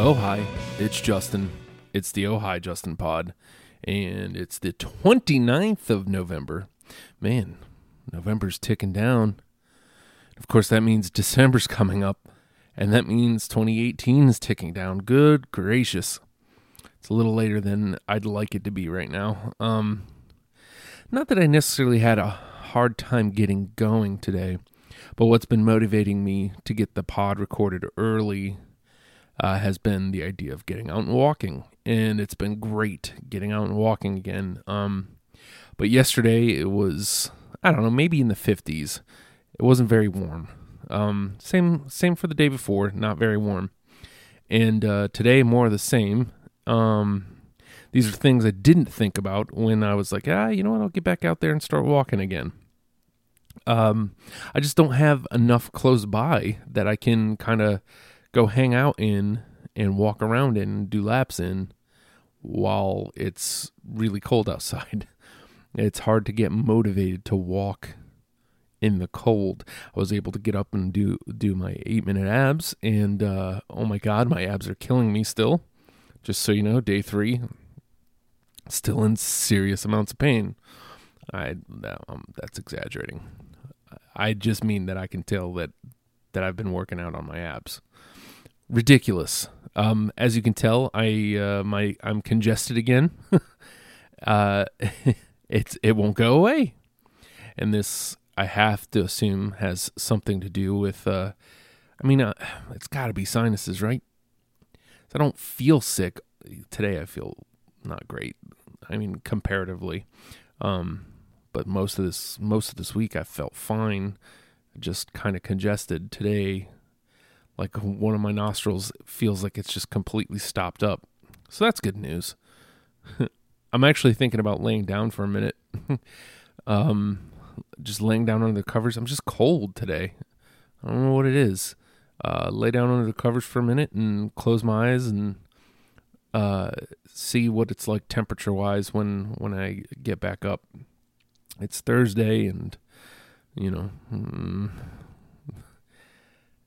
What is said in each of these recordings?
Oh, hi. It's Justin. It's the Oh, hi, Justin pod. And it's the 29th of November. Man, November's ticking down. Of course, that means December's coming up. And that means 2018 is ticking down. Good gracious. It's a little later than I'd like it to be right now. Um, not that I necessarily had a hard time getting going today, but what's been motivating me to get the pod recorded early uh, has been the idea of getting out and walking, and it's been great getting out and walking again. Um, but yesterday it was I don't know maybe in the fifties. It wasn't very warm. Um, same same for the day before, not very warm. And uh, today more of the same. Um, these are things I didn't think about when I was like, ah, you know what, I'll get back out there and start walking again. Um, I just don't have enough close by that I can kind of go hang out in and walk around in and do laps in while it's really cold outside. It's hard to get motivated to walk in the cold. I was able to get up and do do my 8 minute abs and uh, oh my god, my abs are killing me still. Just so you know, day 3 still in serious amounts of pain. I um, that's exaggerating. I just mean that I can tell that that I've been working out on my abs ridiculous. Um, as you can tell, I uh, my I'm congested again. uh, it's it won't go away, and this I have to assume has something to do with. Uh, I mean, uh, it's got to be sinuses, right? So I don't feel sick today. I feel not great. I mean, comparatively, um, but most of this most of this week I felt fine. Just kind of congested today like one of my nostrils feels like it's just completely stopped up. So that's good news. I'm actually thinking about laying down for a minute. um, just laying down under the covers. I'm just cold today. I don't know what it is. Uh, lay down under the covers for a minute and close my eyes and uh, see what it's like temperature wise when when I get back up. It's Thursday and you know. Mm,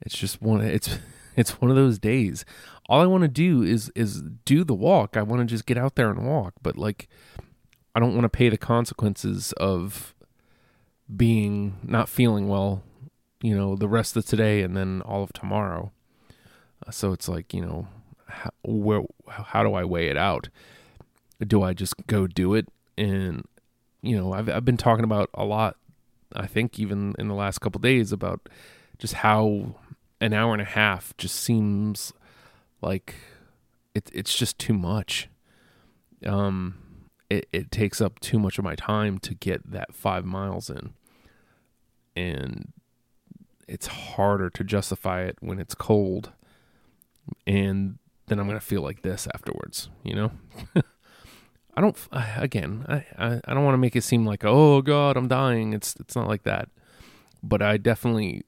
it's just one. It's it's one of those days. All I want to do is is do the walk. I want to just get out there and walk. But like, I don't want to pay the consequences of being not feeling well. You know, the rest of today and then all of tomorrow. Uh, so it's like you know, how, where how do I weigh it out? Do I just go do it? And you know, I've I've been talking about a lot. I think even in the last couple days about just how an hour and a half just seems like it, it's just too much. Um, it, it takes up too much of my time to get that five miles in. And it's harder to justify it when it's cold. And then I'm going to feel like this afterwards, you know? I don't, again, I, I, I don't want to make it seem like, oh God, I'm dying. It's, it's not like that. But I definitely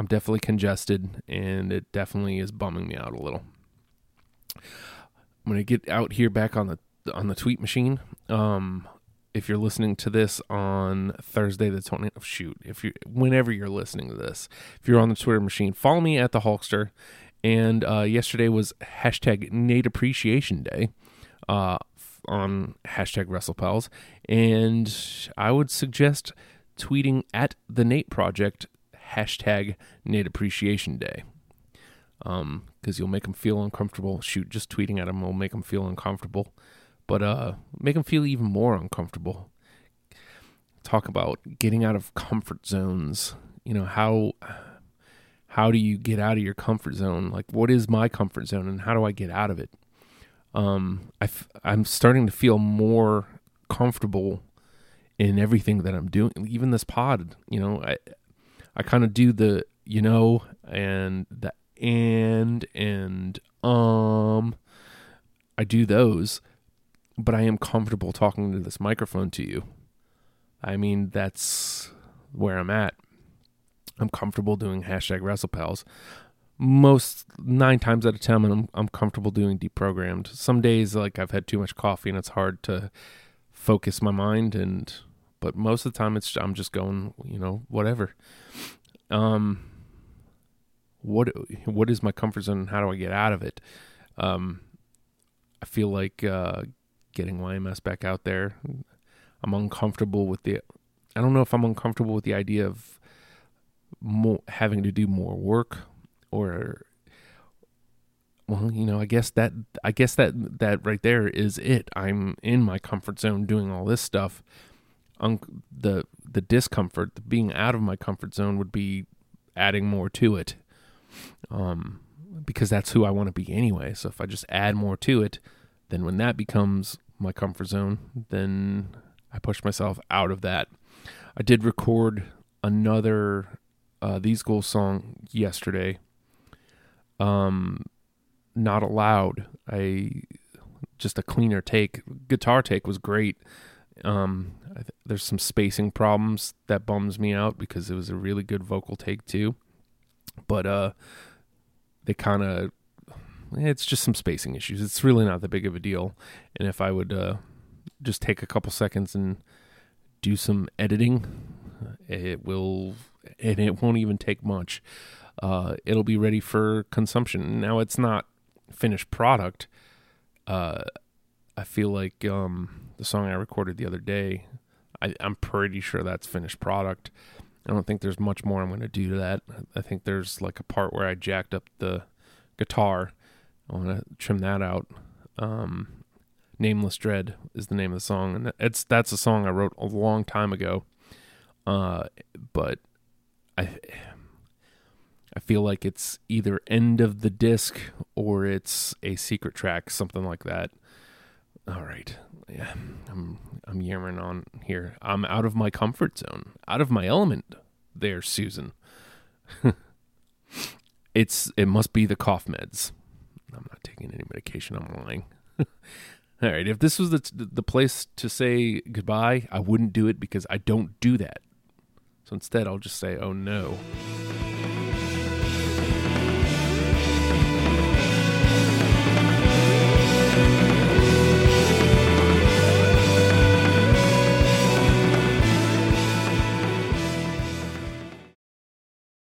I'm definitely congested and it definitely is bumming me out a little. I'm gonna get out here back on the on the tweet machine. Um, if you're listening to this on Thursday the 20th, oh, shoot, if you whenever you're listening to this, if you're on the Twitter machine, follow me at the Hulkster. And uh, yesterday was hashtag Nate Appreciation Day uh, on hashtag WrestlePals, and I would suggest tweeting at the Nate Project hashtag Nate Appreciation Day. Um, because you'll make them feel uncomfortable. Shoot, just tweeting at them will make them feel uncomfortable, but uh, make them feel even more uncomfortable. Talk about getting out of comfort zones. You know how how do you get out of your comfort zone? Like, what is my comfort zone, and how do I get out of it? Um, I f- I'm starting to feel more comfortable in everything that I'm doing. Even this pod, you know, I I kind of do the you know and the and and um I do those, but I am comfortable talking to this microphone to you. I mean, that's where I'm at. I'm comfortable doing hashtag WrestlePals. Most nine times out of ten, I'm I'm comfortable doing deprogrammed. Some days, like I've had too much coffee and it's hard to focus my mind and but most of the time it's I'm just going, you know, whatever. Um what what is my comfort zone and how do I get out of it? Um, I feel like uh, getting YMS back out there. I'm uncomfortable with the. I don't know if I'm uncomfortable with the idea of more having to do more work, or well, you know, I guess that I guess that that right there is it. I'm in my comfort zone doing all this stuff. Un- the the discomfort, the being out of my comfort zone, would be adding more to it. Um, because that's who I want to be anyway. So if I just add more to it, then when that becomes my comfort zone, then I push myself out of that. I did record another uh, These Goals song yesterday. Um, not allowed. I just a cleaner take. Guitar take was great. Um, th- there's some spacing problems that bums me out because it was a really good vocal take too. But uh, they kind of it's just some spacing issues. It's really not that big of a deal. And if I would uh, just take a couple seconds and do some editing, it will, and it won't even take much. Uh, it'll be ready for consumption. Now it's not finished product. Uh, I feel like um, the song I recorded the other day, I, I'm pretty sure that's finished product. I don't think there's much more I'm going to do to that. I think there's like a part where I jacked up the guitar. I want to trim that out. Um, Nameless Dread is the name of the song, and it's that's a song I wrote a long time ago. Uh, but I I feel like it's either end of the disc or it's a secret track, something like that. All right, yeah, I'm I'm yammering on here. I'm out of my comfort zone, out of my element. There, Susan. it's it must be the cough meds. I'm not taking any medication. I'm lying. All right, if this was the the place to say goodbye, I wouldn't do it because I don't do that. So instead, I'll just say, "Oh no."